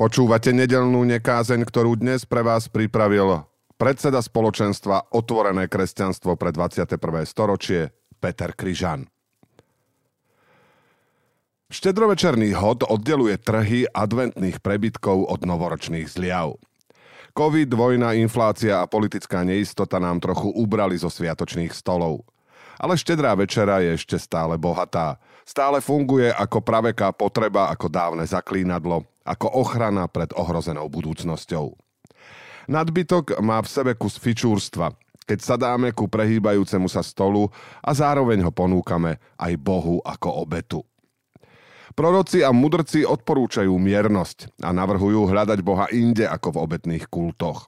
Počúvate nedelnú nekázeň, ktorú dnes pre vás pripravil predseda spoločenstva Otvorené kresťanstvo pre 21. storočie Peter Kryžan. Štedrovečerný hod oddeluje trhy adventných prebytkov od novoročných zliav. Covid, vojna, inflácia a politická neistota nám trochu ubrali zo sviatočných stolov. Ale štedrá večera je ešte stále bohatá. Stále funguje ako praveká potreba, ako dávne zaklínadlo, ako ochrana pred ohrozenou budúcnosťou. Nadbytok má v sebe kus fičúrstva, keď sadáme ku prehýbajúcemu sa stolu a zároveň ho ponúkame aj Bohu ako obetu. Proroci a mudrci odporúčajú miernosť a navrhujú hľadať Boha inde ako v obetných kultoch.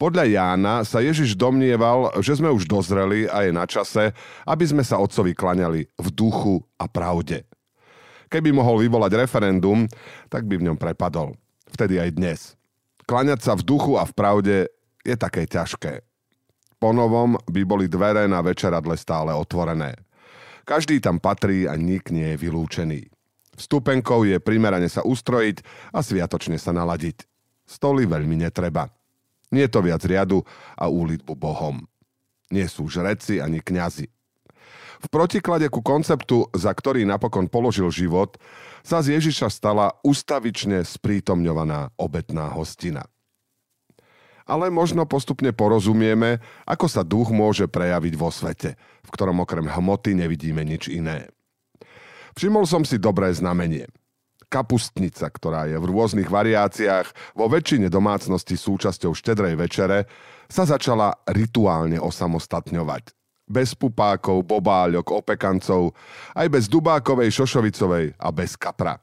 Podľa Jána sa Ježiš domnieval, že sme už dozreli a je na čase, aby sme sa otcovi klaňali v duchu a pravde. Keby mohol vyvolať referendum, tak by v ňom prepadol. Vtedy aj dnes. Klaňať sa v duchu a v pravde je také ťažké. Ponovom by boli dvere na večeradle stále otvorené. Každý tam patrí a nik nie je vylúčený. Vstupenkou je primerane sa ustrojiť a sviatočne sa naladiť. Stoly veľmi netreba. Nie je to viac riadu a úlitbu Bohom. Nie sú žreci ani kňazi. V protiklade ku konceptu, za ktorý napokon položil život, sa z Ježiša stala ustavične sprítomňovaná obetná hostina. Ale možno postupne porozumieme, ako sa duch môže prejaviť vo svete, v ktorom okrem hmoty nevidíme nič iné. Všimol som si dobré znamenie – kapustnica, ktorá je v rôznych variáciách vo väčšine domácnosti súčasťou štedrej večere, sa začala rituálne osamostatňovať. Bez pupákov, bobáľok, opekancov, aj bez dubákovej, šošovicovej a bez kapra.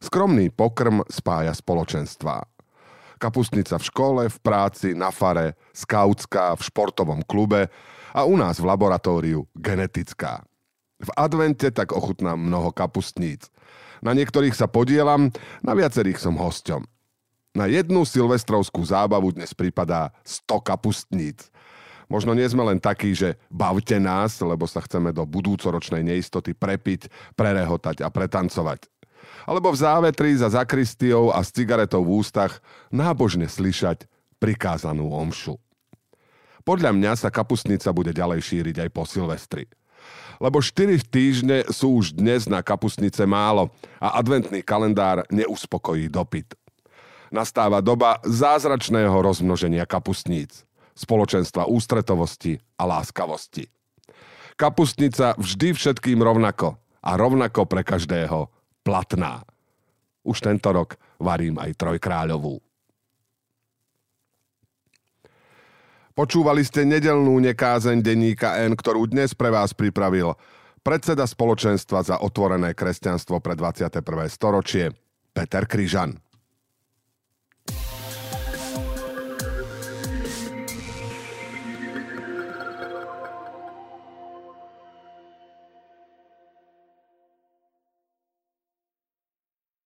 Skromný pokrm spája spoločenstva. Kapustnica v škole, v práci, na fare, skautská, v športovom klube a u nás v laboratóriu genetická. V advente tak ochutnám mnoho kapustníc. Na niektorých sa podielam, na viacerých som hosťom. Na jednu silvestrovskú zábavu dnes pripadá 100 kapustníc. Možno nie sme len takí, že bavte nás, lebo sa chceme do budúcoročnej neistoty prepiť, prerehotať a pretancovať. Alebo v závetri za zakristiou a s cigaretou v ústach nábožne slyšať prikázanú omšu. Podľa mňa sa kapustnica bude ďalej šíriť aj po Silvestri lebo 4 týždne sú už dnes na kapusnice málo a adventný kalendár neuspokojí dopyt. Nastáva doba zázračného rozmnoženia kapustníc, spoločenstva ústretovosti a láskavosti. Kapustnica vždy všetkým rovnako a rovnako pre každého platná. Už tento rok varím aj trojkráľovú. Počúvali ste nedelnú nekázeň denníka N, ktorú dnes pre vás pripravil predseda spoločenstva za otvorené kresťanstvo pre 21. storočie Peter Kryžan.